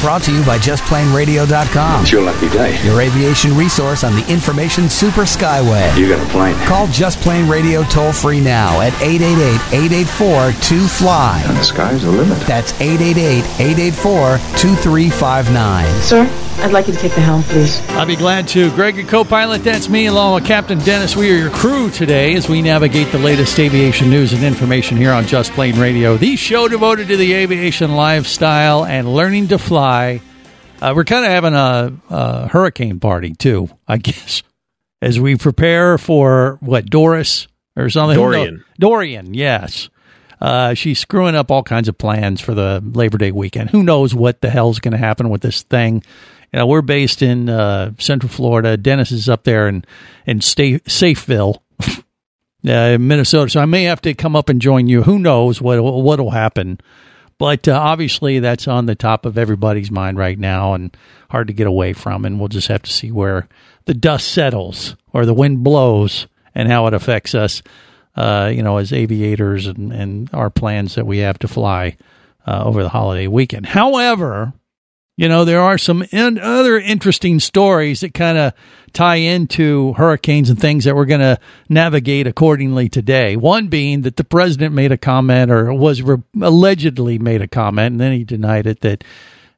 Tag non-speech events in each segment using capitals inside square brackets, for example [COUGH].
Brought to you by JustPlaneRadio.com. It's your lucky day. Your aviation resource on the information super skyway. You got a plane. Call Just Plane Radio toll free now at 888-884-2FLY. And the sky's the limit. That's 888-884-2359. Sir, I'd like you to take the helm, please. I'll be glad to. Greg, your co pilot, that's me, along with Captain Dennis. We are your crew today as we navigate the latest aviation news and information here on Just Plane Radio, the show devoted to the aviation lifestyle and learning to fly. Uh, we're kind of having a, a hurricane party, too, I [LAUGHS] guess, as we prepare for what, Doris or something? Dorian. Dorian, yes. Uh, she's screwing up all kinds of plans for the Labor Day weekend. Who knows what the hell's going to happen with this thing? You know, we're based in uh, Central Florida. Dennis is up there in in Sta- Safeville, [LAUGHS] uh, Minnesota. So I may have to come up and join you. Who knows what what'll happen? But uh, obviously, that's on the top of everybody's mind right now, and hard to get away from. And we'll just have to see where the dust settles or the wind blows and how it affects us. Uh, you know, as aviators and, and our plans that we have to fly uh, over the holiday weekend. However, you know, there are some in other interesting stories that kind of tie into hurricanes and things that we're going to navigate accordingly today. One being that the president made a comment or was re- allegedly made a comment, and then he denied it that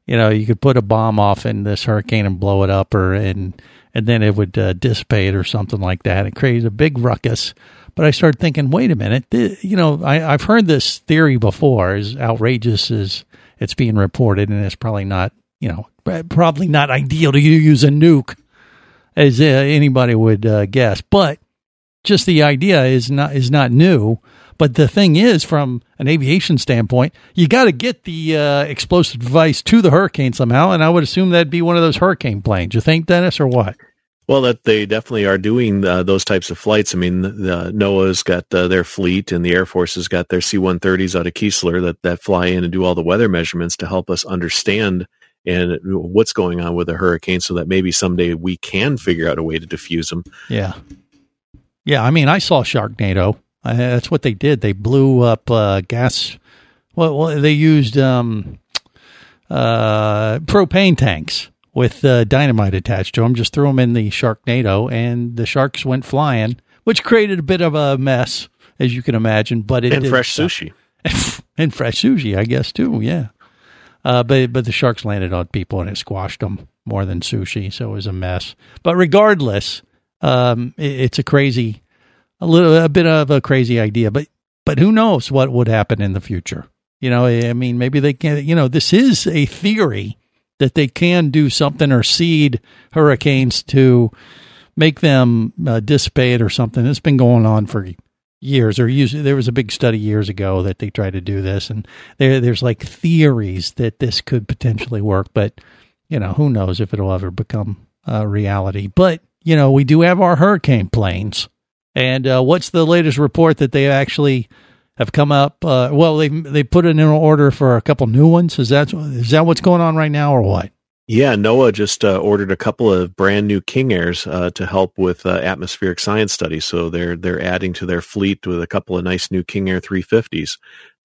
you know you could put a bomb off in this hurricane and blow it up, or and and then it would uh, dissipate or something like that. It created a big ruckus. But I started thinking, wait a minute, th- you know, I, I've heard this theory before, as outrageous as it's being reported, and it's probably not you know, probably not ideal to use a nuke, as uh, anybody would uh, guess. But just the idea is not is not new. But the thing is, from an aviation standpoint, you got to get the uh, explosive device to the hurricane somehow, and I would assume that'd be one of those hurricane planes. You think, Dennis, or what? Well, that they definitely are doing uh, those types of flights. I mean, NOAA's got uh, their fleet, and the Air Force has got their C-130s out of Keesler that that fly in and do all the weather measurements to help us understand and what's going on with a hurricane, so that maybe someday we can figure out a way to diffuse them. Yeah, yeah. I mean, I saw Sharknado. Uh, that's what they did. They blew up uh, gas. Well, well, they used um, uh, propane tanks with uh, dynamite attached to them. Just threw them in the Sharknado, and the sharks went flying, which created a bit of a mess, as you can imagine. But it and fresh sushi. [LAUGHS] and fresh sushi, I guess too. Yeah, uh, but but the sharks landed on people and it squashed them more than sushi, so it was a mess. But regardless, um, it, it's a crazy, a little a bit of a crazy idea. But but who knows what would happen in the future? You know, I mean, maybe they can. You know, this is a theory that they can do something or seed hurricanes to make them uh, dissipate or something. It's been going on for years or usually there was a big study years ago that they tried to do this and there there's like theories that this could potentially work but you know who knows if it'll ever become a reality. But you know we do have our hurricane planes and uh, what's the latest report that they actually have come up uh, well they they put in order for a couple new ones? Is that is that what's going on right now or what Yeah, NOAA just uh, ordered a couple of brand new King Airs uh, to help with uh, atmospheric science studies. So they're they're adding to their fleet with a couple of nice new King Air 350s.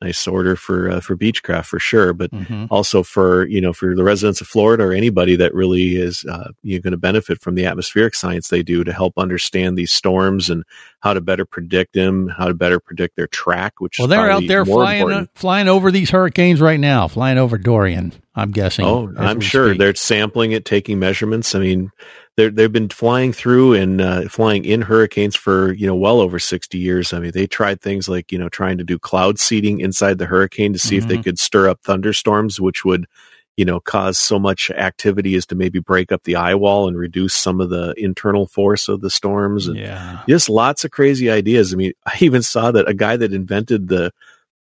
Nice order for uh, for Beechcraft for sure, but Mhm. also for you know for the residents of Florida or anybody that really is uh, you're going to benefit from the atmospheric science they do to help understand these storms and how to better predict them, how to better predict their track. Which well is they're out there flying uh, flying over these hurricanes right now flying over dorian i'm guessing Oh, I'm sure speak. they're sampling it, taking measurements. I mean, they're, they've been flying through and uh, flying in hurricanes for you know well over 60 years. I mean, they tried things like you know trying to do cloud seeding inside the hurricane to see if they Mhm. could stir up thunderstorms, which would you know cause so much activity as to maybe break up the eye wall and reduce some of the internal force of the storms. And yeah just lots of crazy ideas. I mean, [LAUGHS] I even saw that a guy that invented the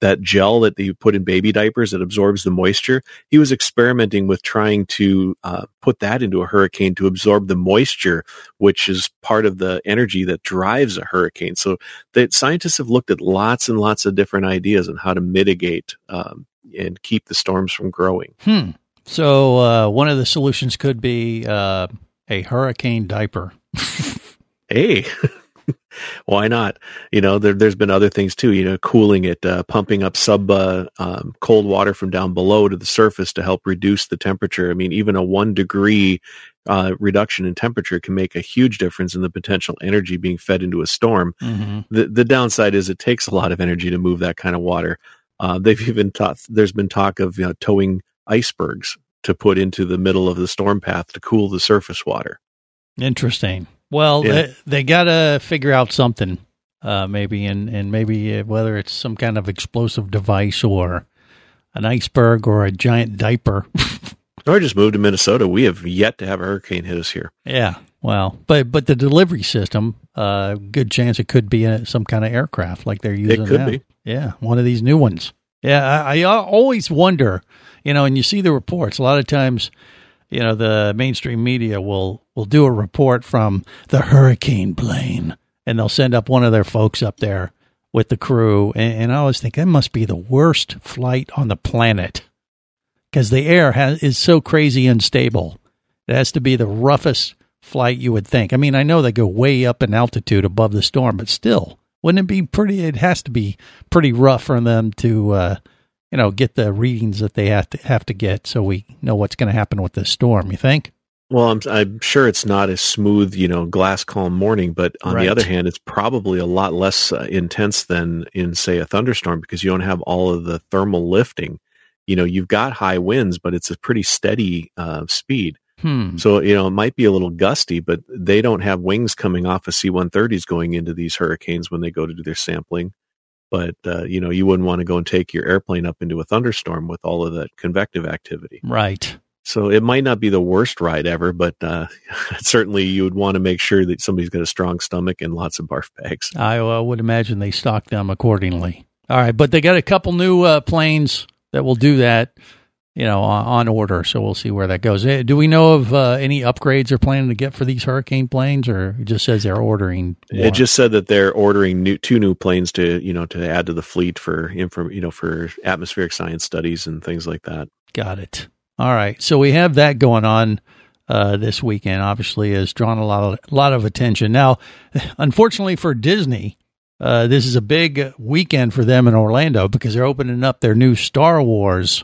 that gel that you put in baby diapers that absorbs the moisture. He was experimenting with trying to uh, put that into a hurricane to absorb the moisture, which is part of the energy that drives a hurricane. So the scientists have looked at lots and lots of different ideas on how to mitigate um, and keep the storms from growing. Hmm. So uh, one of the solutions could be uh, a hurricane diaper. [LAUGHS] Hey, [LAUGHS] [LAUGHS] why not? You know, there, there's been other things too. You know, cooling it, uh, pumping up sub uh, um, cold water from down below to the surface to help reduce the temperature. I mean, even a one degree uh, reduction in temperature can make a huge difference in the potential energy being fed into a storm. Mm-hmm. The the downside is it takes a lot of energy to move that kind of water. Uh, they've [LAUGHS] even taught. There's been talk of you know, towing icebergs to put into the middle of the storm path to cool the surface water. Interesting. Well, Yeah. they, they got to figure out something, uh, maybe, and, and maybe uh, whether it's some kind of explosive device or an iceberg or a giant diaper. [LAUGHS] Or I just moved to Minnesota. We have yet to have a hurricane hit us here. yeah. Well, but but the delivery system, uh, good chance it could be a, some kind of aircraft like they're using. It could now. be. Yeah, one of these new ones. Yeah, I, I always wonder, you know, and you see the reports. A lot of times, you know, the mainstream media will will do a report from the hurricane plane, and they'll send up one of their folks up there with the crew. And, and I always think that must be the worst flight on the planet because the air has, is so crazy unstable. It has to be the roughest flight you would think. I mean, I know they go way up in altitude above the storm, but still, wouldn't it be pretty? It has to be pretty rough for them to, uh, you know, get the readings that they have to have to get, so we know what's going to happen with this storm. You think? Well, I'm, I'm sure it's not a smooth, you know, glass calm morning, but on Right. the other hand, it's probably a lot less uh, intense than in, say, a thunderstorm because you don't have all of the thermal lifting. You know, you've got high winds, but it's a pretty steady uh, speed. Hmm. So, you know, it might be a little gusty, but they don't have wings coming off of C 130s going into these hurricanes when they go to do their sampling. But, uh, you know, you wouldn't want to go and take your airplane up into a thunderstorm with all of that convective activity. Right. So it might not be the worst ride ever, but uh, [LAUGHS] certainly you would want to make sure that somebody's got a strong stomach and lots of barf bags. I uh, would imagine they stock them accordingly. All right, but they got a couple new uh, planes that will do that, you know, on, on order. So we'll see where that goes. Eh, Do we know of uh, any upgrades they're planning to get for these hurricane planes, or it just says they're ordering? more? It just said that they're ordering new, two new planes to you know to add to the fleet for inform, you know for atmospheric science studies and things like that. Got it. All right. So we have that going on uh, this weekend. Obviously, has drawn a lot of lot of attention. Now, [LAUGHS] unfortunately for Disney, uh, this is a big weekend for them in Orlando because they're opening up their new Star Wars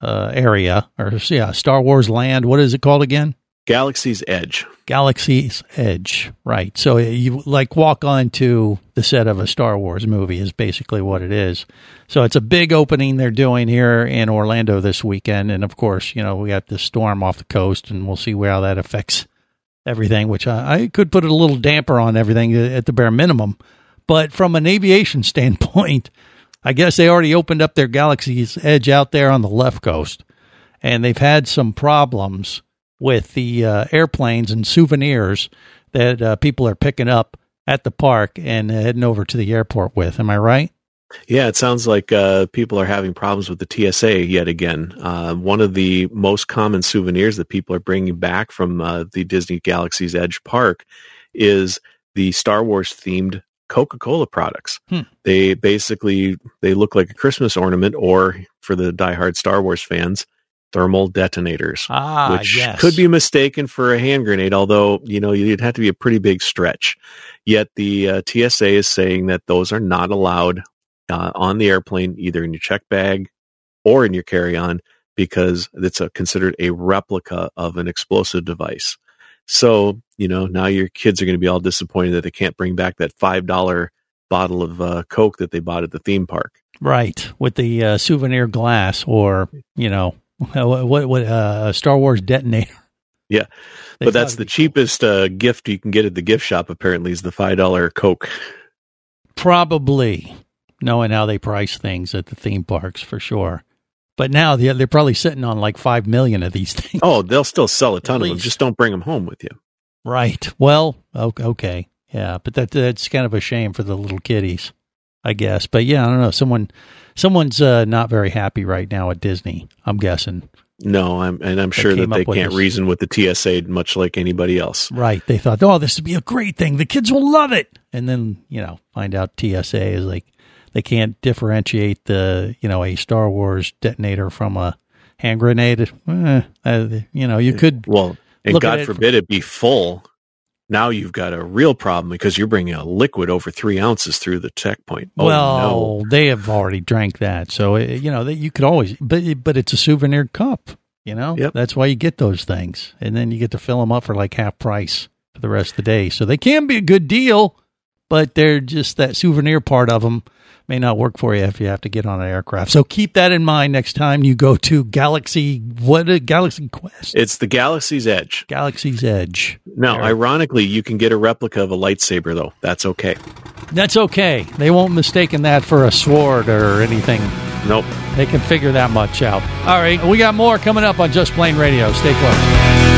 uh, area, or yeah, Star Wars Land. What is it called again? Galaxy's Edge. Galaxy's Edge, right? So you like walk onto the set of a Star Wars movie is basically what it is. So it's a big opening they're doing here in Orlando this weekend, and of course, you know we got this storm off the coast, and we'll see how that affects everything. Which I, I could put a little damper on everything at the bare minimum, but from an aviation [LAUGHS] standpoint, I guess they already opened up their Galaxy's Edge out there on the left coast, and they've had some problems with the uh, airplanes and souvenirs that uh, people are picking up at the park and heading over to the airport with. Am I right? Yeah, it sounds like uh, people are having problems with the TSA yet again. Uh, one of the most common souvenirs that people are bringing back from uh, the Disney Galaxy's Edge Park is the Star Wars themed Coca-Cola products. Hmm. They basically they look like a Christmas ornament, or for the diehard Star Wars fans, thermal detonators, Ah, which could be mistaken for a hand grenade. Although you know you'd have to be a pretty big stretch. Yet the uh, TSA is saying that those are not allowed uh, on the airplane, either in your check bag or in your carry-on, because it's a, considered a replica of an explosive device. So you know now your kids are going to be all disappointed that they can't bring back that five dollar bottle of uh, Coke that they bought at the theme park. right with the uh, souvenir glass or you know [LAUGHS] what what uh, Star Wars detonator. Yeah, They but that's the cheapest uh, gift you can get at the gift shop. Apparently, is the five dollar Coke. Probably knowing how they price things at the theme parks for sure. But now they're, they're probably sitting on like five million of these [LAUGHS] things. Oh, they'll still sell a ton of them. Just don't bring them home with you. Right. Well, okay, okay. Yeah, but that that's kind of a shame for the little kiddies, I guess. But yeah, I don't know. Someone someone's uh, not very happy right now at Disney. I'm guessing. No, I'm and I'm sure that they can't this. reason with the TSA much like anybody else. Right. They thought, "Oh, this would be a great thing. The kids will love it." And then, you know, find out TSA is like they can't differentiate the, you know, a Star Wars detonator from a hand grenade. Eh, uh, you know, you could Well, And God it- forbid it be full. Now you've got a real problem because you're bringing a liquid over three ounces through the checkpoint. Oh, well, no. they have already drank that, so it, you know that you could always, but but it's a souvenir cup. You know, Yep. that's why you get those things, and then you get to fill them up for like half price for the rest of the day. So they can be a good deal, but they're just that souvenir part of them may not work for you if you have to get on an aircraft. So keep that in mind next time you go to Galaxy. What a Galaxy Quest, It's the Galaxy's Edge. Galaxy's Edge. Now, There. ironically, you can get a replica of a lightsaber, though. That's okay. That's okay. They won't mistaken that for a sword or anything. Nope. They can figure that much out. All right, we got more coming up on Just Plane Radio. Stay close.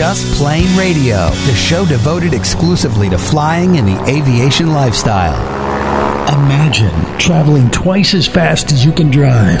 Just Plane Radio, the show devoted exclusively to flying and the aviation lifestyle. Imagine traveling twice as fast as you can drive.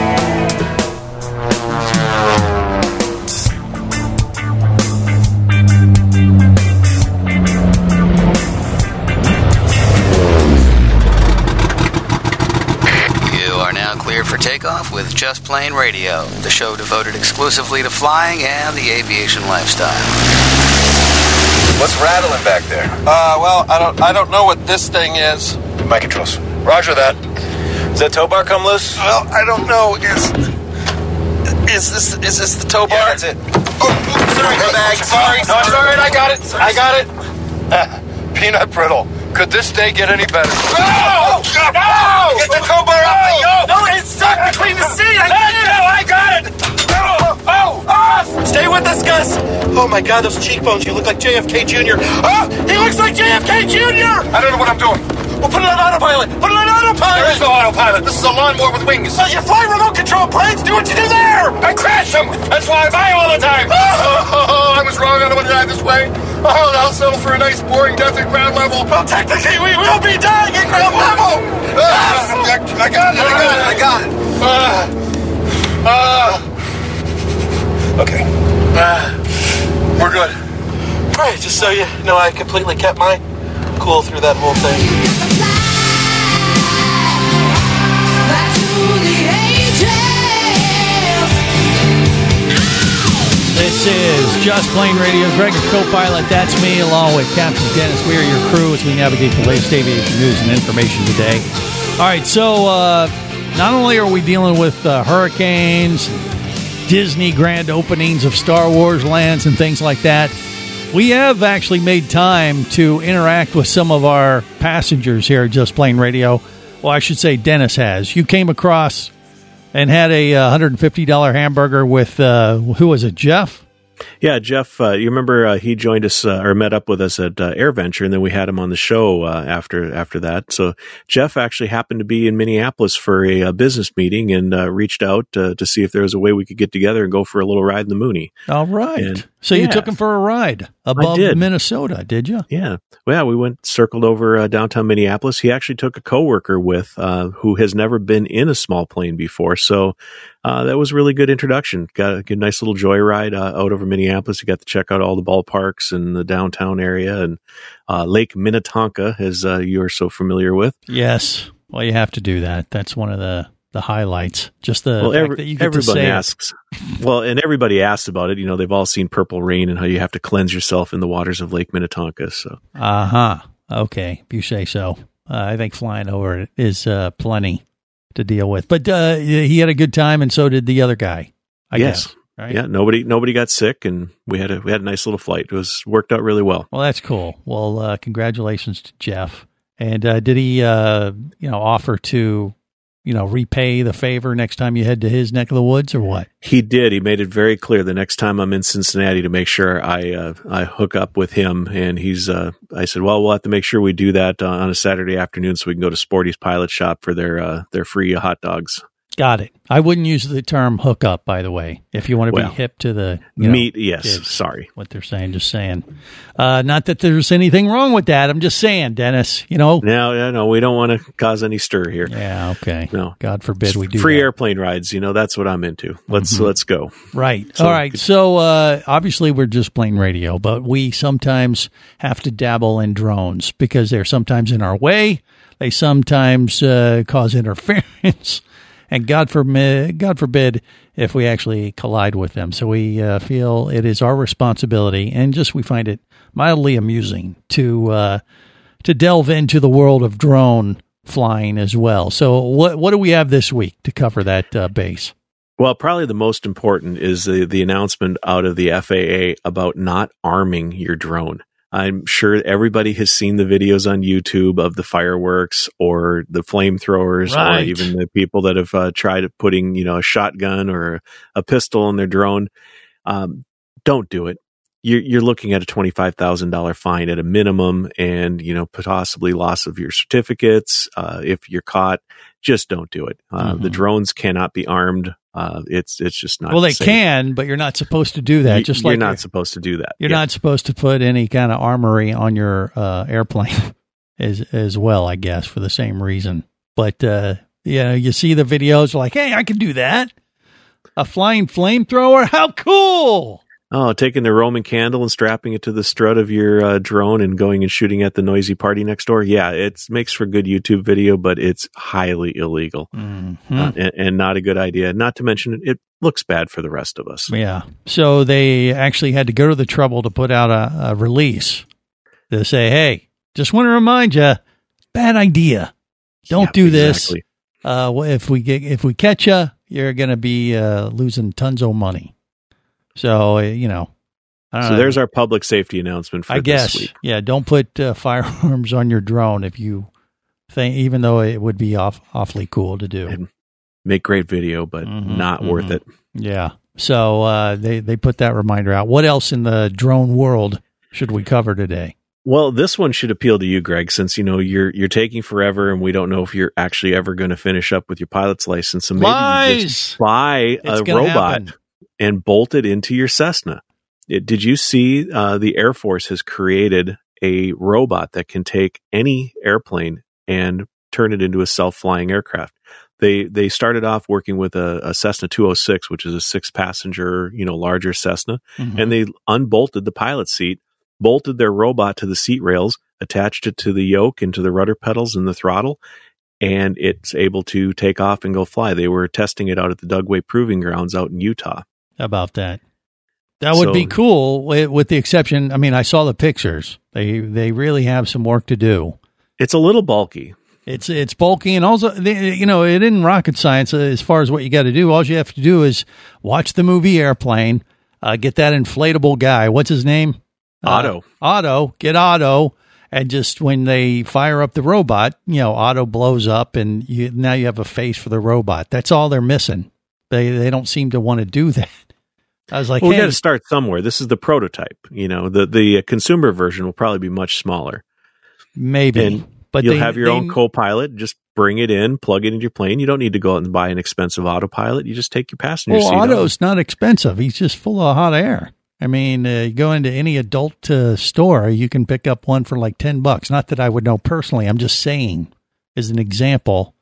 Just Plane Radio, the show devoted exclusively to flying and the aviation lifestyle. What's rattling back there? Uh, well, I don't, I don't know what this thing is. My controls. Roger that. Is that tow bar come loose? Well, I don't know. Is, is this, is this the tow bar? Yeah, that's it. Oh, oops, sorry, my bag. Sorry. No, it's all right. I got it. I got it. Ah, peanut brittle. Could this day get any better? No! Oh, no! Oh, get the tow bar off the yoke! No, it's stuck between the seat. I Let go. I got it. Oh, oh, oh! Stay with us, Gus. Oh my God, those cheekbones! You look like JFK Jr. Oh, he looks like JFK Jr. I don't know what I'm doing. Well, put it on autopilot. Put it on autopilot. There is no autopilot. This is a lawnmower with wings. So you fly remote control planes. Do what you do there. I crash them. That's why I buy all the time. Oh, [LAUGHS] I was wrong. I don't want to drive this way. Oh, I'll settle for a nice, boring death at ground level. Well, technically, we will be dying at ground level. Ah, I, I got it. I got it. I got it. Uh, uh, okay. Uh, we're good. All right, just so you know, I completely kept my cool through that whole thing. This is Just Plane Radio. Greg, your co-pilot. That's me, along with Captain Dennis. We are your crew as we navigate the latest aviation news and information today. All right, so uh, not only are we dealing with uh, hurricanes, Disney grand openings of Star Wars lands, and things like that, we have actually made time to interact with some of our passengers here at Just Plane Radio. Well, I should say Dennis has. You came across and had a uh, $150 hamburger with uh, who was it? Jeff. Yeah, Jeff, uh, you remember uh, he joined us uh, or met up with us at uh, AirVenture, and then we had him on the show uh, after after that. So Jeff actually happened to be in Minneapolis for a, uh business meeting and uh, reached out uh, to see if there was a way we could get together and go for a little ride in the Mooney. All right. And- so you took him for a ride above did. Minnesota, did you? Yeah, well, yeah, we went circled over uh, downtown Minneapolis. He actually took a coworker with uh, who has never been in a small plane before, so uh, that was a really good introduction. Got a good, nice little joyride uh, out over Minneapolis. You got to check out all the ballparks and the downtown area and uh, Lake Minnetonka, as uh, you are so familiar with. Yes. Well, you have to do that. That's one of the the highlights. Just the well, fact every, that you get to everyone asks. Well, and everybody asks about it. You know, they've all seen Purple Rain and how you have to cleanse yourself in the waters of Lake Minnetonka. So, Uh huh. Okay, if you say so. Uh, I think flying over it is uh, plenty to deal with. But uh, he had a good time, and so did the other guy. I yes, guess. Right? yeah, nobody nobody got sick, and we had a we had a nice little flight. It was worked out really well. Well, that's cool. Well, uh, congratulations to Jeff. And uh, did he, uh, you know, offer to, you know, repay the favor next time you head to his neck of the woods, or what? He did. He made it very clear the next time I'm in Cincinnati to make sure I uh, I hook up with him. And he's uh, I said, well, we'll have to make sure we do that uh, on a Saturday afternoon so we can go to Sporty's Pilot Shop for their uh, their free hot dogs. Got it. I wouldn't use the term hookup, by the way. If you want to Well, be hip to the you know, Meat, yes. kids, Sorry. what they're saying, just saying. Uh, not that there's anything wrong with that. I'm just saying, Dennis. You know. No, no, no, we don't want to cause any stir here. Yeah. Okay. No. God forbid we do free that. Mm-hmm. airplane rides. You know, that's what I'm into. Let's let's go. Right. So- All right. So uh, obviously we're just plain radio, but we sometimes have to dabble in drones because they're sometimes in our way. They sometimes uh, cause interference, and God forbid, God forbid, if we actually collide with them. So we uh, feel it is our responsibility, and just we find it mildly amusing to uh, to delve into the world of drone flying as well. So what what do we have this week to cover that uh, base? Well, probably the most important is the, the announcement out of the FAA about not arming your drone. I'm sure everybody has seen the videos on YouTube of the fireworks or the flamethrowers Right. or even the people that have uh, tried putting, you know, a shotgun or a pistol in their drone. Um, don't do it. You're, you're looking at a $25,000 fine at a minimum and, you know, possibly loss of your certificates. Uh, if you're caught, just don't do it. Uh, The Mhm. drones cannot be armed. Uh, it's, it's just not well, they safe. can, but you're not supposed to do that. You- just you're like not you're, supposed to do that. you're Yeah. not supposed to put any kind of armory on your uh, airplane [LAUGHS] as as well. I guess for the same reason. But uh, you know, you see the videos like, hey, I can do that. A flying flamethrower? How cool! Oh, taking the Roman candle and strapping it to the strut of your uh, drone and going and shooting at the noisy party next door. Yeah, it makes for good YouTube video, but it's highly illegal Mhm. uh, and, and not a good idea. Not to mention, it, it looks bad for the rest of us. Yeah. So they actually had to go to the trouble to put out a, a release to say, hey, just want to remind you, bad idea. Don't Yeah, do this. exactly. Uh, if we get if we catch you, you're going to be uh, losing tons of money. So uh, you know. I don't So know. there's our public safety announcement for I guess. this week. Yeah. Don't put uh, [LAUGHS] firearms on your drone if you think, even though it would be off awfully cool to do. Make great video, but Mhm, not worth mhm. it. Yeah. So uh, they they put that reminder out. What else in the drone world should we cover today? Well, this one should appeal to you, Greg, since you know you're you're taking forever, and we don't know if you're actually ever going to finish up with your pilot's license. So maybe you just buy It's a robot happen. And bolt it into your Cessna. It- did you see uh, the Air Force has created a robot that can take any airplane and turn it into a self-flying aircraft? They they started off working with a, a Cessna 206, which is a six-passenger, you know, larger Cessna Mhm. and they unbolted the pilot seat, bolted their robot to the seat rails, attached it to the yoke and to the rudder pedals and the throttle, and it's able to take off and go fly. They were testing it out at the Dugway Proving Grounds out in Utah. About that? That would So- be cool, with, with the exception. I mean, I saw the pictures. They they really have some work to do. It's a little bulky. It's it's bulky and also they- you know it isn't rocket science uh, as far as what you got to do. All you have to do is watch the movie Airplane, uh, get that inflatable guy. What's his name? Uh, Otto. Otto. Get Otto, and just when they fire up the robot, you know, auto blows up, and you, now you have a face for the robot. That's all they're missing. They they don't seem to want to do [LAUGHS] that. I was like, well, we got to start somewhere. This is the prototype. You know, the the consumer version will probably be much smaller. maybe, And but you'll they- have your they- own co-pilot. Just bring it in, plug it into your plane. You don't need to go out and buy an expensive autopilot. You just take your passenger Well, seat. out. auto's not expensive. He's just full of hot air. I mean, uh, go into any adult uh, store, you can pick up one for like ten bucks. Not that I would know personally. I'm just saying, as an example.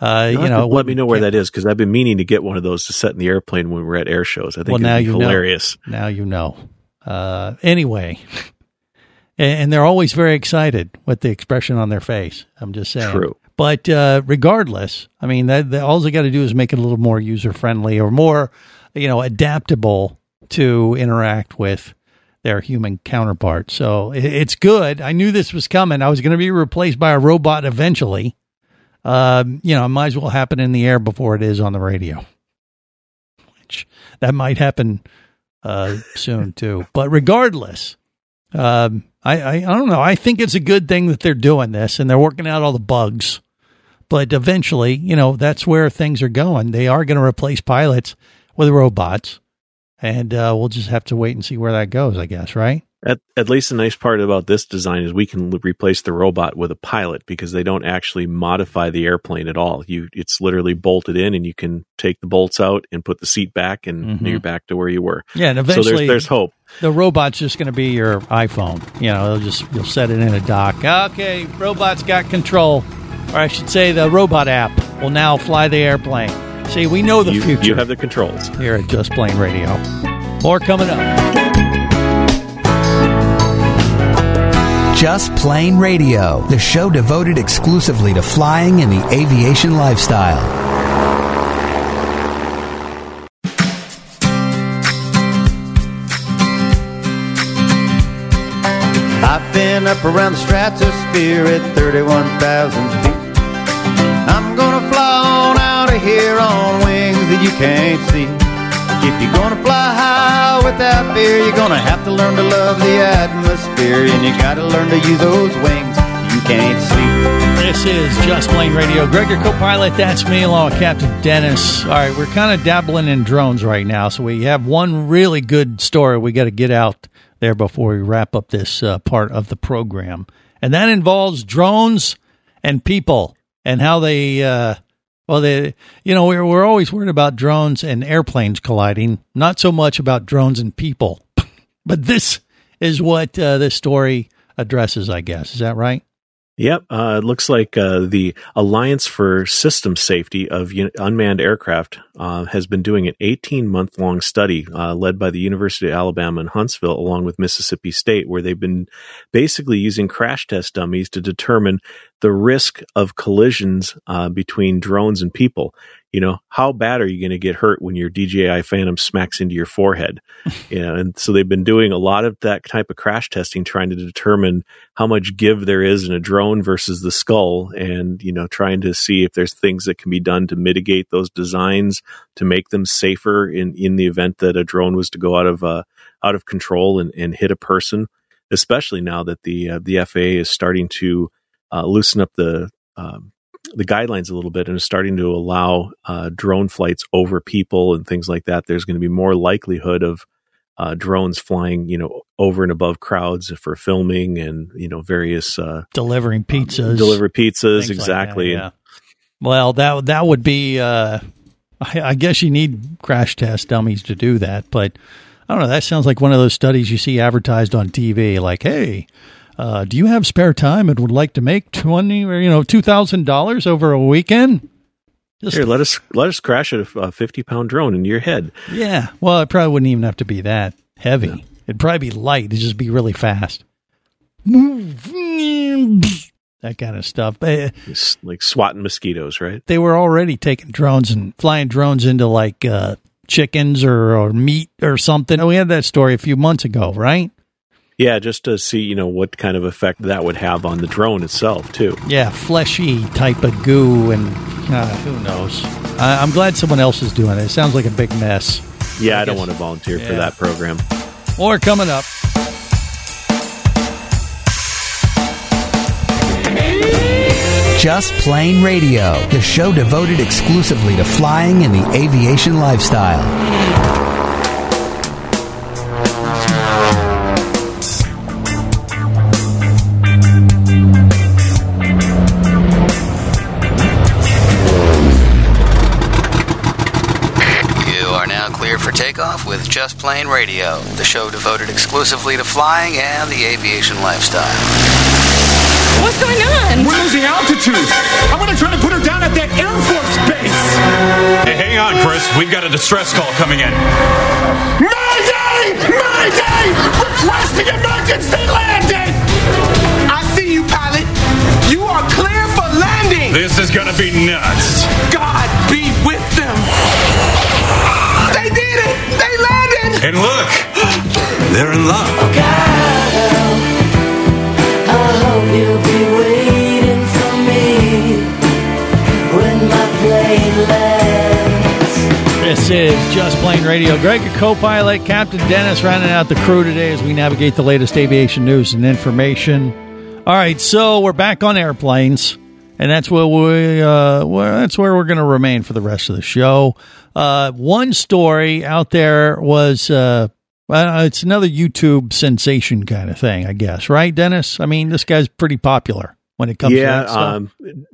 Uh, you know, let me know where that is because I've been meaning to get one of those to set in the airplane when we're at air shows. I think well, it'd now be you hilarious. know. Now you know. Uh, anyway, [LAUGHS] and, and they're always very excited with the expression on their face. I'm just saying. True. But uh, regardless, I mean, that, that all they got to do is make it a little more user friendly or more, you know, adaptable to interact with their human counterpart. So it, it's good. I knew this was coming. I was going to be replaced by a robot eventually. Um, you know, it might as well happen in the air before it is on the radio. Which that might happen uh, soon [LAUGHS] too. But regardless, um, I, I I don't know. I think it's a good thing that they're doing this and they're working out all the bugs. But eventually, you know, that's where things are going. They are going to replace pilots with robots, and uh, we'll just have to wait and see where that goes. I guess, right? At, at least the nice part about this design is we can l- replace the robot with a pilot because they don't actually modify the airplane at all. You, it's literally bolted in, and you can take the bolts out and put the seat back, and Mhm. you're back to where you were. Yeah, and so eventually there's, there's hope. The robot's just going to be your iPhone. You know, they'll just you'll set it in a dock. Okay, robot's got control, or I should say, the robot app will now fly the airplane. See, we know the you, future. you have the controls. here at Just Plane Radio. More coming up. Just Plane Radio, the show devoted exclusively to flying and the aviation lifestyle. I've been up around the stratosphere at 31,000 feet. I'm gonna fly on out of here on wings that you can't see. If you're gonna fly high without fear, you're gonna have to learn to love the atmosphere, and you gotta learn to use those wings you can't see. This is Just Plane Radio. Greg, your co-pilot. That's me, along with Captain Dennis. All right, we're kind of dabbling in drones right now, so we have one really good story we got to get out there before we wrap up this uh, part of the program, and that involves drones and people and how they. Uh, well, they, you know, we're we're always worried about drones and airplanes colliding, not so much about drones and people. [LAUGHS] but this is what uh, this story addresses, I guess. Is that right? Yep, uh, it looks like uh, the Alliance for System Safety of Un- Unmanned Aircraft uh, has been doing an 18 month long study uh, led by the University of Alabama in Huntsville, along with Mississippi State, where they've been basically using crash test dummies to determine the risk of collisions uh, between drones and people. You know, how bad are you going to get hurt when your DJI Phantom smacks into your forehead? [LAUGHS] you know, and so they've been doing a lot of that type of crash testing, trying to determine how much give there is in a drone versus the skull, and you know, trying to see if there's things that can be done to mitigate those designs to make them safer in in the event that a drone was to go out of uh, out of control and, and hit a person. Especially now that the uh, the FAA is starting to uh, loosen up the um, the guidelines a little bit and is starting to allow uh, drone flights over people and things like that. There's going to be more likelihood of uh, drones flying, you know, over and above crowds for filming and you know various uh, delivering pizzas, deliver pizzas things like exactly. that, yeah. Well, that that would be. Uh, I, I guess you need crash test dummies to do that, but I don't know. That sounds like one of those studies you see advertised on TV. Like, hey, uh, do you have spare time and would like to make twenty or you know two thousand dollars over a weekend? Just- Here, let us let us crash a, a fifty pound drone into your head. Yeah. Well, it probably wouldn't even have to be that heavy. It'd probably be light. It'd just be really fast. That kind of stuff. It's like swatting mosquitoes, right? they were already taking drones and flying drones into like uh, chickens or, or meat or something. We had that story a few months ago, right? Yeah, just to see you know what kind of effect that would have on the drone itself too. Yeah, fleshy type of goo, and uh, who knows? I, I'm glad someone else is doing it. It sounds like a big mess. Yeah, I, I don't want to volunteer for that program. More coming up. Just Plane Radio, the show devoted exclusively to flying and the aviation lifestyle. Just Plane Radio, the show devoted exclusively to flying and the aviation lifestyle. What's going on? We're losing altitude. I'm gonna try to put her down at that Air Force base. Hey, hang on, Chris. We've got a distress call coming in. Mayday! Mayday! Requesting emergency landing! I see you, pilot. You are clear for landing. This is gonna be nuts. God be with them. They did it! They landed! And look, they're in love. Oh, God, I hope you'll be waiting for me when my plane lands. This is Just Plane Radio. Greg, your co-pilot, Captain Dennis, rounding out the crew today as we navigate the latest aviation news and information. All right, so we're back on airplanes, and that's where we uh, well, that's where we're going to remain for the rest of the show. Uh, one story out there was uh, well, it's another YouTube sensation kind of thing, I guess, right, Dennis? I mean, this guy's pretty popular when it comes to yeah, that stuff. um,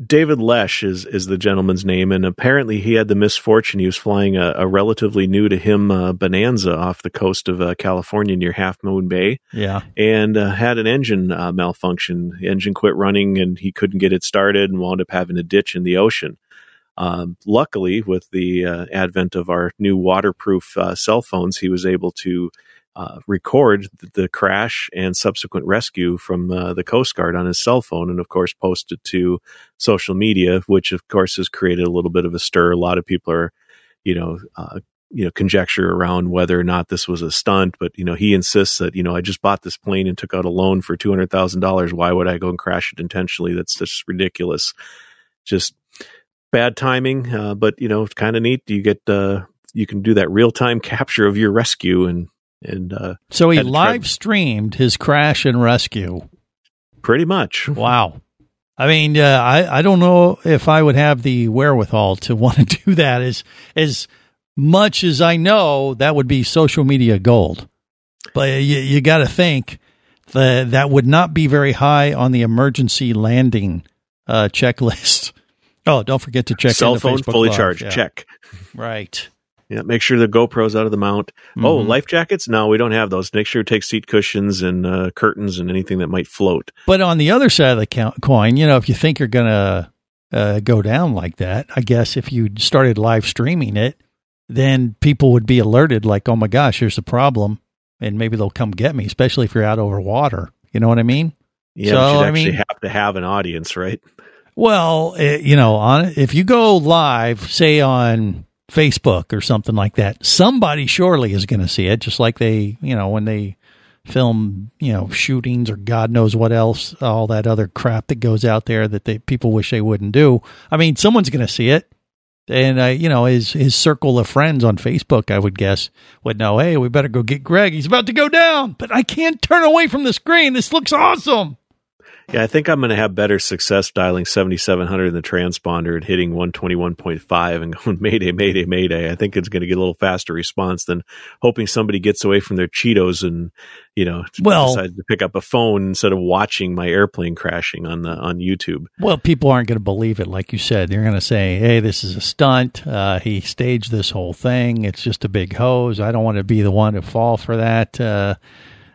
David Lesh is is the gentleman's name, and apparently he had the misfortune. He was flying a, a relatively new to him uh, Bonanza off the coast of uh, California near Half Moon Bay, yeah. and uh, had an engine uh, malfunction. The engine quit running, and he couldn't get it started, and wound up having to ditch in the ocean. Um, luckily, with the uh, advent of our new waterproof uh, cell phones, he was able to uh, record the crash and subsequent rescue from uh, the Coast Guard on his cell phone, and of course, post it to social media, which of course has created a little bit of a stir. A lot of people are, you know, uh, you know, conjecture around whether or not this was a stunt, but you know, he insists that you know, I just bought this plane and took out a loan for two hundred thousand dollars. Why would I go and crash it intentionally? That's just ridiculous. Just bad timing, uh, but you know, it's kind of neat. You get uh, you can do that real time [LAUGHS] capture of your rescue and and uh, So he live streamed his crash and rescue. pretty much. Wow. I mean, uh, I I don't know if I would have the wherewithal to [LAUGHS] want to do that. As as much as I know, that would be social media gold. But you you got to think that that would not be very high on the emergency landing uh, checklist. [LAUGHS] Oh, don't forget to check Cell phone Facebook fully Live. charged. Yeah. Check. Right. Yeah, make sure the GoPro's out of the mount. Oh, Mhm. life jackets? No, we don't have those. Make sure you take seat cushions and uh, curtains and anything that might float. But on the other side of the coin, you know, if you think you're going to uh, go down like that, I guess if you started live streaming it, then people would be alerted like, oh my gosh, here's the problem. And maybe they'll come get me, especially if you're out over water. You know what I mean? Yeah, So, but you'd I actually mean- have to have an audience, right? Well, eh, you know, on if you go live, say on Facebook or something like that, somebody surely is going to see it. Just like they, you know, when they film, you know, shootings or God knows what else, all that other crap that goes out there that they people wish they wouldn't do. I mean, someone's going to see it, and uh, you know, his his circle of friends on Facebook, I would guess, would know. Hey, we better go get Greg. He's about to go down, but I can't turn away from the screen. This looks awesome. Yeah, I think I'm going to have better success dialing 7700 in the transponder and hitting 121.5 and going [LAUGHS] Mayday, Mayday, Mayday. I think it's going to get a little faster response than hoping somebody gets away from their Cheetos and you know Well- decides to pick up a phone instead of watching my airplane crashing on the on YouTube. Well, people aren't going to believe it, like you said. They're going to say, "Hey, this is a stunt. Uh, he staged this whole thing. It's just a big hose. I don't want to be the one to fall for that." Uh,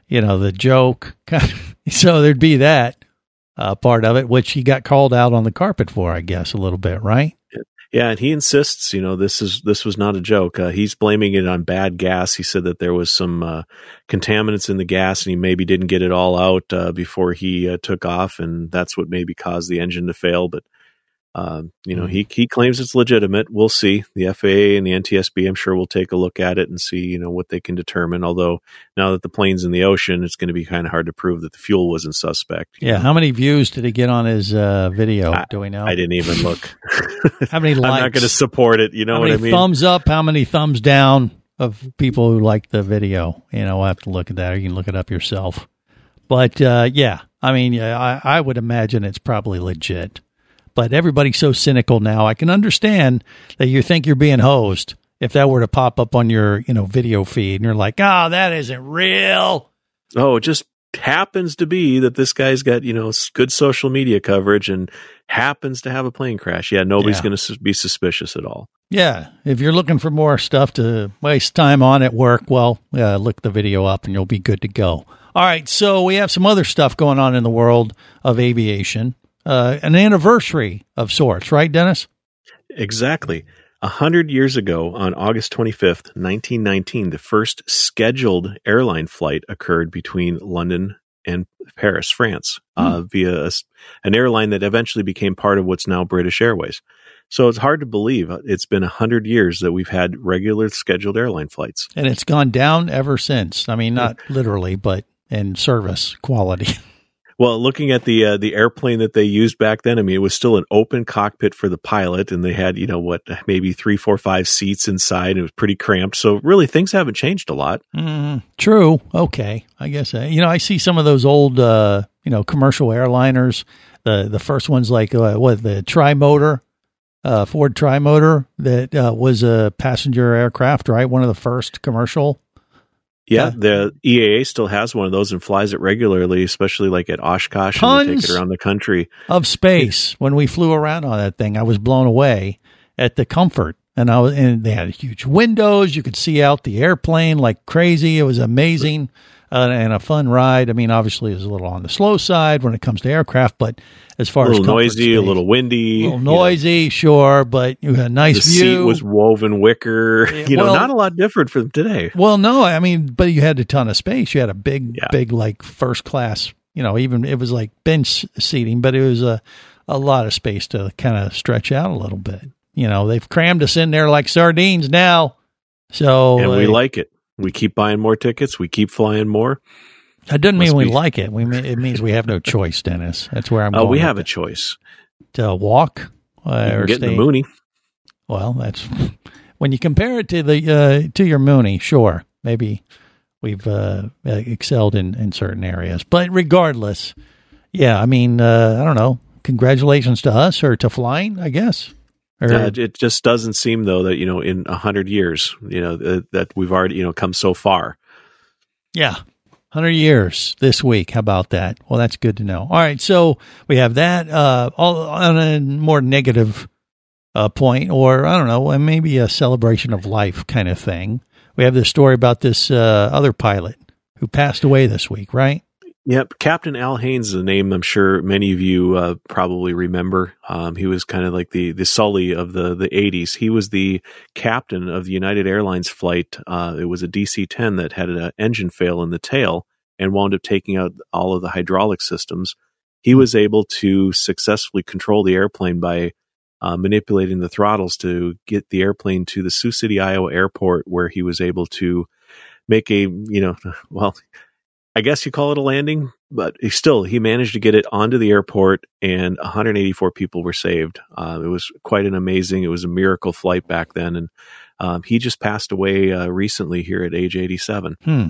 you know, the joke. [LAUGHS] so there'd be that uh, part of it, which he got called out on the carpet for, I guess, a little bit, right? Yeah, and he insists, you know, this is this was not a joke. Uh, he's blaming it on bad gas. He said that there was some uh, contaminants in the gas, and he maybe didn't get it all out uh, before he uh, took off, and that's what maybe caused the engine to fail. But um, you know, he he claims it's legitimate. We'll see. The FAA and the NTSB, I'm sure, will take a look at it and see, you know, what they can determine. Although now that the plane's in the ocean, it's going to be kind of hard to prove that the fuel wasn't suspect. Yeah. How many views did he get on his uh, video? I- Do we know? I didn't even look. [LAUGHS] How many I'm not going to support it. You know what I mean? thumbs up? How many thumbs down of people who like the video? You know, we'll have to look at that, or you can look it up yourself. But uh, yeah, I mean, yeah, I, I would imagine it's probably legit. But everybody's so cynical now. I can understand that you think you're being hosed if that were to pop up on your, you know, video feed and you're like, oh, that isn't real. Oh, it just happens to be that this guy's got, you know, good social media coverage and happens to have a plane crash. Yeah, nobody's Yeah. going to be suspicious at all. Yeah, if you're looking for more stuff to waste time on at work, well, uh, look the video up and you'll be good to go. All right, so we have some other stuff going on in the world of aviation. Uh, an anniversary of sorts, right, Dennis? Exactly. A hundred years ago, on August 25th, 1919, the first scheduled airline flight occurred between London and Paris, France, uh, via a an airline that eventually became part of what's now British Airways. So it's hard to believe uh, it's been a hundred years that we've had regular scheduled airline flights. And it's gone down ever since. I mean, not literally, but in service quality. [LAUGHS] Well, looking at the uh, the airplane that they used back then, I mean, it was still an open cockpit for the pilot, and they had you know what, maybe three, four, five seats inside. And it was pretty cramped. So really, things haven't changed a lot. Mm, true. Okay. I guess uh, you know I see some of those old uh, you know commercial airliners. The the first ones like uh, what the Trimotor, uh, Ford Trimotor that uh, was a passenger aircraft, right? One of the first commercial. Yeah, the EAA still has one of those and flies it regularly, especially like at Oshkosh and they take it around the country. of space. When we flew around on that thing, I was blown away at the comfort. And I was, and they had huge windows. You could see out the airplane like crazy. It was amazing uh, and a fun ride. I mean, obviously, it was a little on the slow side when it comes to aircraft, but as far as little comfort, noisy, a little windy. a little you know, noisy, sure, but you had a nice the view. seat was woven wicker. [LAUGHS] You know, well- not a lot different from today. Well, no, I mean, but you had a ton of space. You had a big, big, like first class. You know, even it was like bench seating, but it was a a lot of space to kind of stretch out a little bit. You know, they've crammed us in there like sardines now. So and we uh, like it. We keep buying more tickets. We keep flying more. that doesn't mean we be- like it. We mean, it means we have no choice, Dennis. That's where I'm. Going. Oh, we have a it. choice. to walk uh, or get in stay. the Mooney. Well, that's [LAUGHS] when you compare it to the uh, to your Mooney. Sure, maybe we've uh, uh, excelled in in certain areas, but regardless, yeah. I mean, uh, I don't know. Congratulations to us or to flying, I guess. Or, Uh, it just doesn't seem though that you know in a hundred years, you know that, that we've already you know come so far. Yeah. 100 years this week. How about that? Well, that's good to know. All right. So we have that, uh, all on a more negative, uh, point, or I don't know, maybe a celebration of life kind of thing. We have this story about this, uh, other pilot who passed away this week, right? Yep, Captain Al Haynes is a name I'm sure many of you uh, probably remember. Um, he was kind of like the the Sully of the the 80s. He was the captain of the United Airlines flight. Uh, it was a DC-10 that had an engine fail in the tail and wound up taking out all of the hydraulic systems. He was able to successfully control the airplane by uh, manipulating the throttles to get the airplane to the Sioux City, Iowa airport, where he was able to make a you know [LAUGHS] well I guess you call it a landing, but he still he managed to get it onto the airport, and 184 people were saved. Uh, it was quite an amazing. It was a miracle flight back then, and um, he just passed away uh, recently here at age 87. Hmm.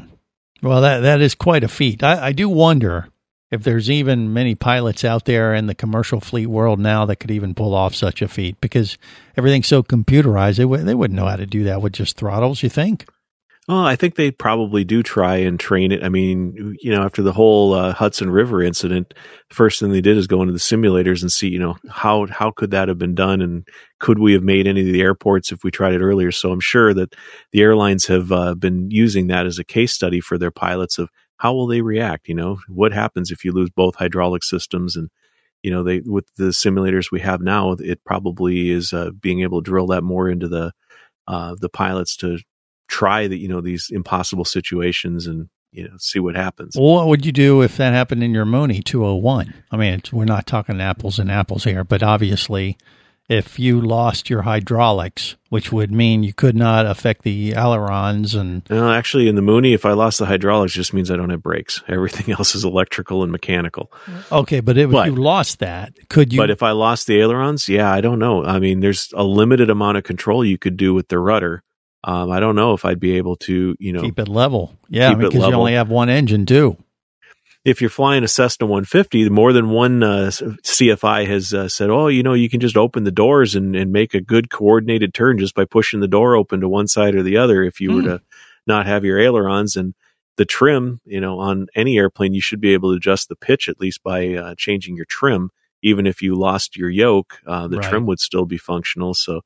Well, that that is quite a feat. I, I do wonder if there's even many pilots out there in the commercial fleet world now that could even pull off such a feat because everything's so computerized. They would they wouldn't know how to do that with just throttles. You think? Well, I think they probably do try and train it. I mean, you know, after the whole uh, Hudson River incident, the first thing they did is go into the simulators and see, you know, how how could that have been done, and could we have made any of the airports if we tried it earlier? So I'm sure that the airlines have uh, been using that as a case study for their pilots of how will they react. You know, what happens if you lose both hydraulic systems and you know they with the simulators we have now, it probably is uh, being able to drill that more into the uh, the pilots to try the you know these impossible situations and you know see what happens. Well, what would you do if that happened in your Mooney 201? I mean, it's, we're not talking apples and apples here, but obviously, if you lost your hydraulics, which would mean you could not affect the ailerons and No, actually, in the Mooney, if I lost the hydraulics, just means I don't have brakes. [LAUGHS] Everything else is electrical and mechanical. okay, but if But- you lost that, could you? but if I lost the ailerons, yeah, I don't know. I mean, there's a limited amount of control you could do with the rudder. Um, I don't know if I'd be able to, you know, keep it level, yeah, because you only have one engine too. if you're flying a Cessna 150, more than one uh, CFI has uh, said, "Oh, you know, you can just open the doors and, and make a good coordinated turn just by pushing the door open to one side or the other." If you were Hmm. to not have your ailerons and the trim, you know, on any airplane, you should be able to adjust the pitch at least by uh, changing your trim. Even if you lost your yoke, uh, the Right. trim would still be functional. So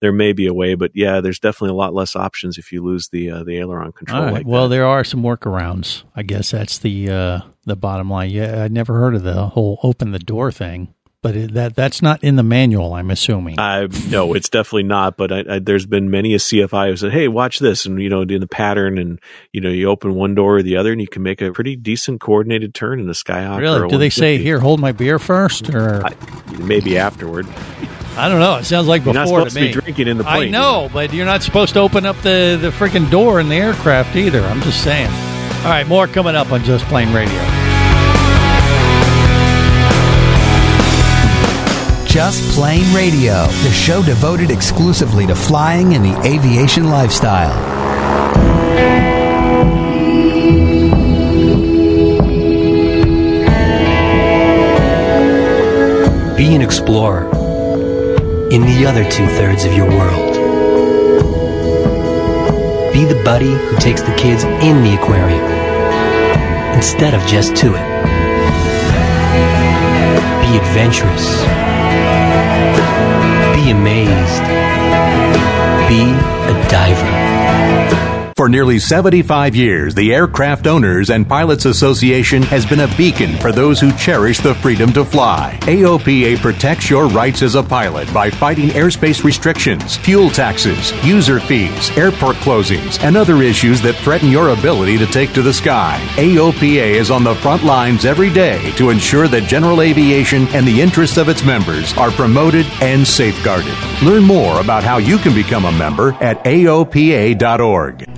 there may be a way, but yeah, there's definitely a lot less options if you lose the uh, the aileron control. Right. like well, there are some workarounds. I guess that's the uh, the bottom line. Yeah, I never heard of the whole open the door thing, but it, that that's not in the manual. I'm assuming. I no, it's definitely not. But I, I, there's been many a CFI who said, "Hey, watch this," and you know, in the pattern, and you know, you open one door or the other, and you can make a pretty decent coordinated turn in the Skyhawk. really? Do they say here, hold my beer first, or maybe afterward? I don't know. It sounds like You're before not supposed to to me. be drinking in the I plane. know, but you're not supposed to open up the the freaking door in the aircraft either. I'm just saying. All right, more coming up on Just Plane Radio. Just Plane Radio, the show devoted exclusively to flying and the aviation lifestyle. Be an explorer in the other two thirds of your world. Be the buddy who takes the kids in the aquarium instead of just to it. Be adventurous. Be amazed. Be a diver. For nearly 75 years, the Aircraft Owners and Pilots Association has been a beacon for those who cherish the freedom to fly. AOPA protects your rights as a pilot by fighting airspace restrictions, fuel taxes, user fees, airport closings, and other issues that threaten your ability to take to the sky. AOPA is on the front lines every day to ensure that general aviation and the interests of its members are promoted and safeguarded. Learn more about how you can become a member at AOPA.org.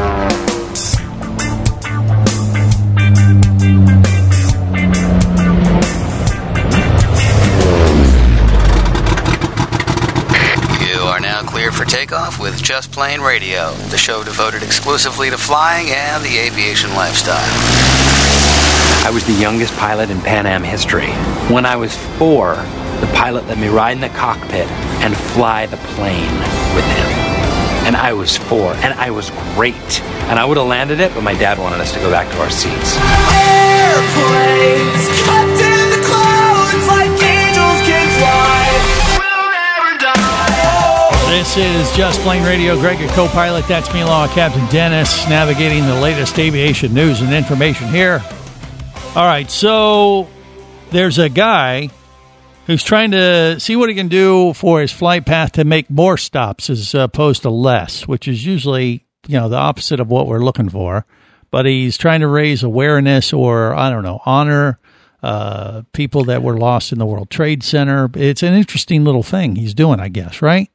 takeoff with Just Plane Radio, the show devoted exclusively to flying and the aviation lifestyle. I was the youngest pilot in Pan Am history. When I was four, the pilot let me ride in the cockpit and fly the plane with him. And I was four, and I was great. And I would have landed it, but my dad wanted us to go back to our seats. Airplanes This is Just Plane Radio. Greg, your co-pilot. That's me, Law Captain Dennis, navigating the latest aviation news and information here. All right, so there's a guy who's trying to see what he can do for his flight path to make more stops as opposed to less, which is usually you know the opposite of what we're looking for. But he's trying to raise awareness or I don't know honor uh, people that were lost in the World Trade Center. It's an interesting little thing he's doing, I guess, right?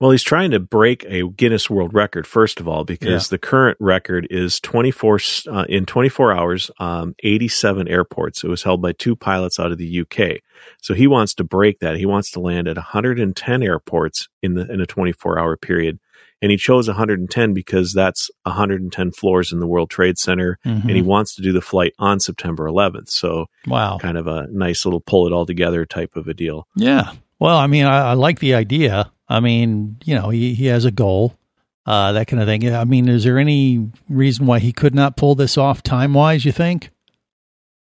Well, he's trying to break a Guinness World Record first of all, because Yeah. the current record is 24 s- uh, in 24 hours, um, 87 airports. It was held by two pilots out of the UK. So he wants to break that. He wants to land at 110 airports in the in a 24 hour period. And he chose 110 because that's 110 floors in the World Trade Center, Mhm. and he wants to do the flight on September 11th. So, Wow. kind of a nice little pull it all together type of a deal. Yeah. Well, I mean, I, I like the idea. I mean, you know, he, he has a goal. uh, that kind of thing. I mean, is there any reason why he could not pull this off time wise? You think?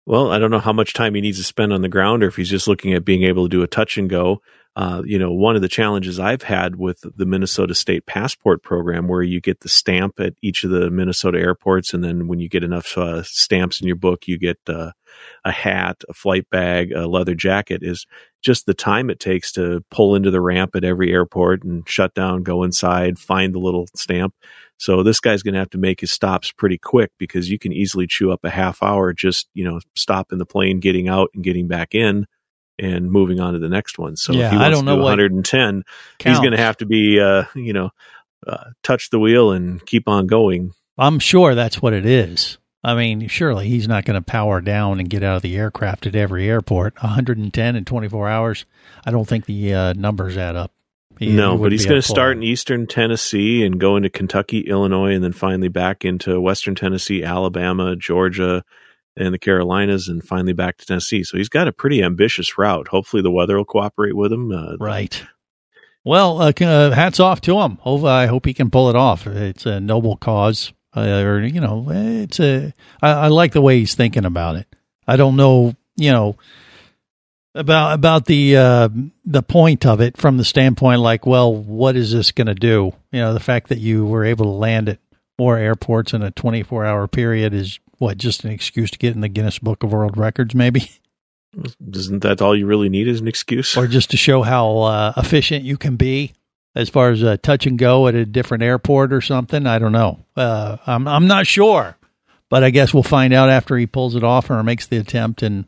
Well, I don't know how much time he needs to spend on the ground, or if he's just looking at being able to do a touch and go. Uh, you know, one of the challenges I've had with the Minnesota State Passport Program, where you get the stamp at each of the Minnesota airports, and then when you get enough uh, stamps in your book, you get uh, a hat, a flight bag, a leather jacket, is just the time it takes to pull into the ramp at every airport and shut down, go inside, find the little stamp. So this guy's going to have to make his stops pretty quick because you can easily chew up a half hour just, you know, stopping the plane, getting out and getting back in and moving on to the next one. So Yeah, if he I wants don't to know do what 110, he's going to have to be, uh, you know, uh, touch the wheel and keep on going. I'm sure that's what it is. I mean, surely he's not going to power down and get out of the aircraft at every airport. 110 in 24 hours. I don't think the uh, numbers add up. He- no, but he's going to start in eastern Tennessee and go into Kentucky, Illinois, and then finally back into western Tennessee, Alabama, Georgia, and the Carolinas, and finally back to Tennessee. So he's got a pretty ambitious route. Hopefully, the weather will cooperate with him. Uh, Right. Well, uh, uh, hats off to him. Hope, I hope he can pull it off. It's a noble cause, uh, or you know, it's a. I, I like the way he's thinking about it. I don't know, you know, about about the uh, the point of it from the standpoint, like, well, what is this going to do? You know, the fact that you were able to land at more airports in a twenty four hour period is what just an excuse to get in the Guinness Book of World Records, maybe. Isn't that all you really need as an excuse? or just to show how uh, efficient you can be as far as uh, touch and go at a different airport or something. I don't know. Uh, I'm I'm not sure, but I guess we'll find out after he pulls it off or makes the attempt, and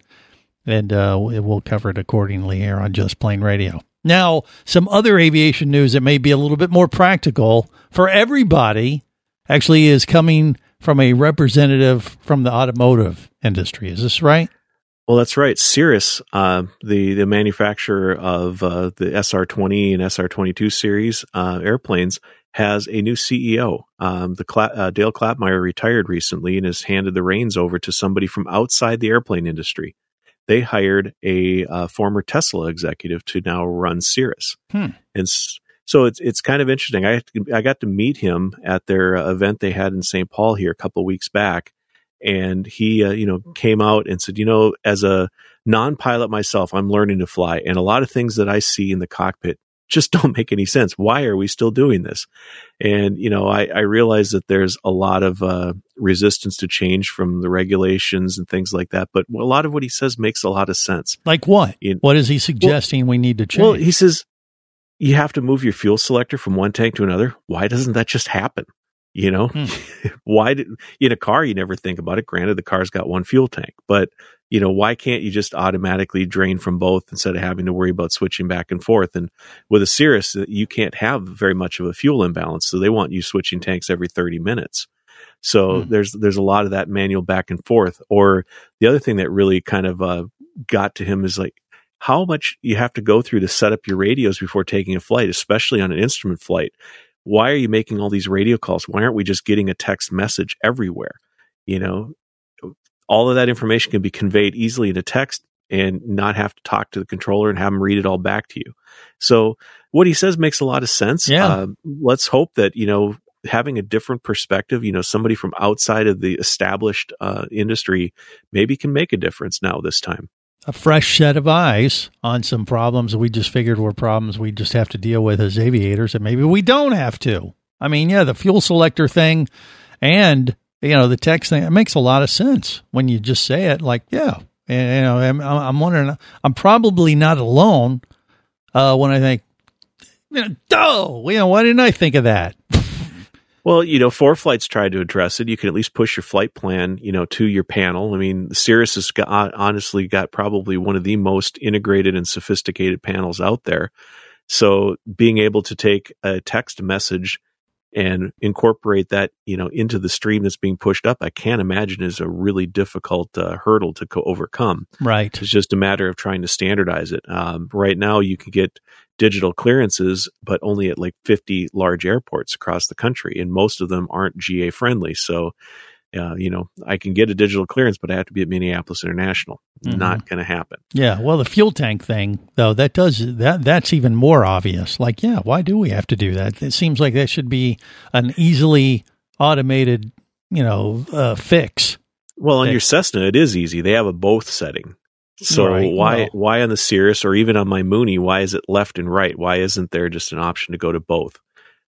and uh, we'll cover it accordingly here on Just Plane Radio. Now, some other aviation news that may be a little bit more practical for everybody actually is coming from a representative from the automotive industry. Is this right? Well, that's right. Cirrus, uh, the the manufacturer of uh, the SR20 and SR22 series uh, airplanes, has a new CEO. Um, the Cla- uh, Dale Klapmeier retired recently and has handed the reins over to somebody from outside the airplane industry. They hired a uh, former Tesla executive to now run Cirrus, Hmm. and so it's it's kind of interesting. I I got to meet him at their uh, event they had in St. Paul here a couple of weeks back, and he uh, you know came out and said, you know, as a non-pilot myself, I'm learning to fly, and a lot of things that I see in the cockpit just [LAUGHS] don't make any sense. Why are we still doing this? And you know, I, I realize that there's a lot of uh, resistance to change from the regulations and things like that, but a lot of what he says makes a lot of sense. Like what? You- what is he suggesting we need to change? Well, he says you have to move your fuel selector from one tank to another. Why doesn't that just happen? You know, [LAUGHS] why did in a car you never think about it? Granted, the car's got one fuel tank, but you know, why can't you just automatically drain from both instead of having to worry about switching back and forth? And with a Cirrus, uh, you can't have very much of a fuel imbalance, so they want you switching tanks every thirty minutes. So there's there's a lot of that manual back and forth. Or the other thing that really kind of uh, got to him is like how much you have to go through to set up your radios before taking a flight, especially on an instrument flight. Why are you making all these radio calls? Why aren't we just getting a text message everywhere? You know, all of that information can be conveyed easily in a text and not have to talk to the controller and have them read it all back to you. So what he says makes a lot of sense. Yeah. Uh, let's hope that, you know, having a different perspective, you know, somebody from outside of the established uh, industry maybe can make a difference now this time. A fresh set of eyes on some problems we just figured were problems we just have to deal with as aviators and maybe we don't have to. I mean, yeah, the fuel selector thing and you know the text thing it makes a lot of sense when you just say it like, yeah. And, you know, I'm, I'm wondering I'm probably not alone uh, when I think duh, you know, why didn't I think of that? [LAUGHS] Well, you know, ForeFlight's tried to address it. You can at least push your flight plan, you know, to your panel. I mean, Cirrus has got, honestly got probably one of the most integrated and sophisticated panels out there. So being able to take a text message and incorporate that, you know, into the stream that's being pushed up, I can't imagine is a really difficult uh, hurdle to co- overcome. Right. It's just a matter of trying to standardize it. Um, right now, you can get digital clearances, but only at like 50 large airports across the country, and most of them aren't GA friendly. So, Uh, you know, I can get a digital clearance, but I have to be at Minneapolis International. Mhm. Not going to happen. Yeah, well, the fuel tank thing though that does that that's even more obvious. Like, yeah, why do we have to do that? It seems like that should be an easily automated, you know, uh, fix. Well, on your Cessna, it is easy. They have a both setting. So Right, why well- why on the Cirrus or even on my Mooney, why is it left and right? Why isn't there just an option to go to both?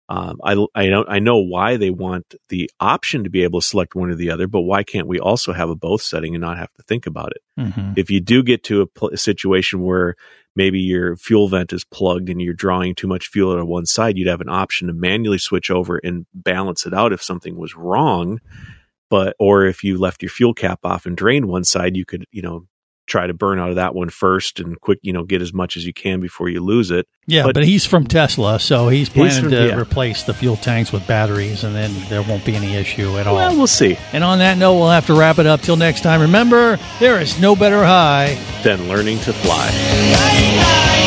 Um, I I don't I know why they want the option to be able to select one or the other, but why can't we also have a both setting and not have to think about it? Mhm. If you do get to a, pl- a situation where maybe your fuel vent is plugged and you're drawing too much fuel out of one side, you'd have an option to manually switch over and balance it out if something was wrong. But or if you left your fuel cap off and drained one side, you could you know try to burn out of that one first and quick you know get as much as you can before you lose it. Yeah, but, he's from Tesla, so he's planning from- to yeah. replace the fuel tanks with batteries, and then there won't be any issue at all. Well, we'll see. And on that note, we'll have to wrap it up till next time. Remember, there is no better high. than learning to fly.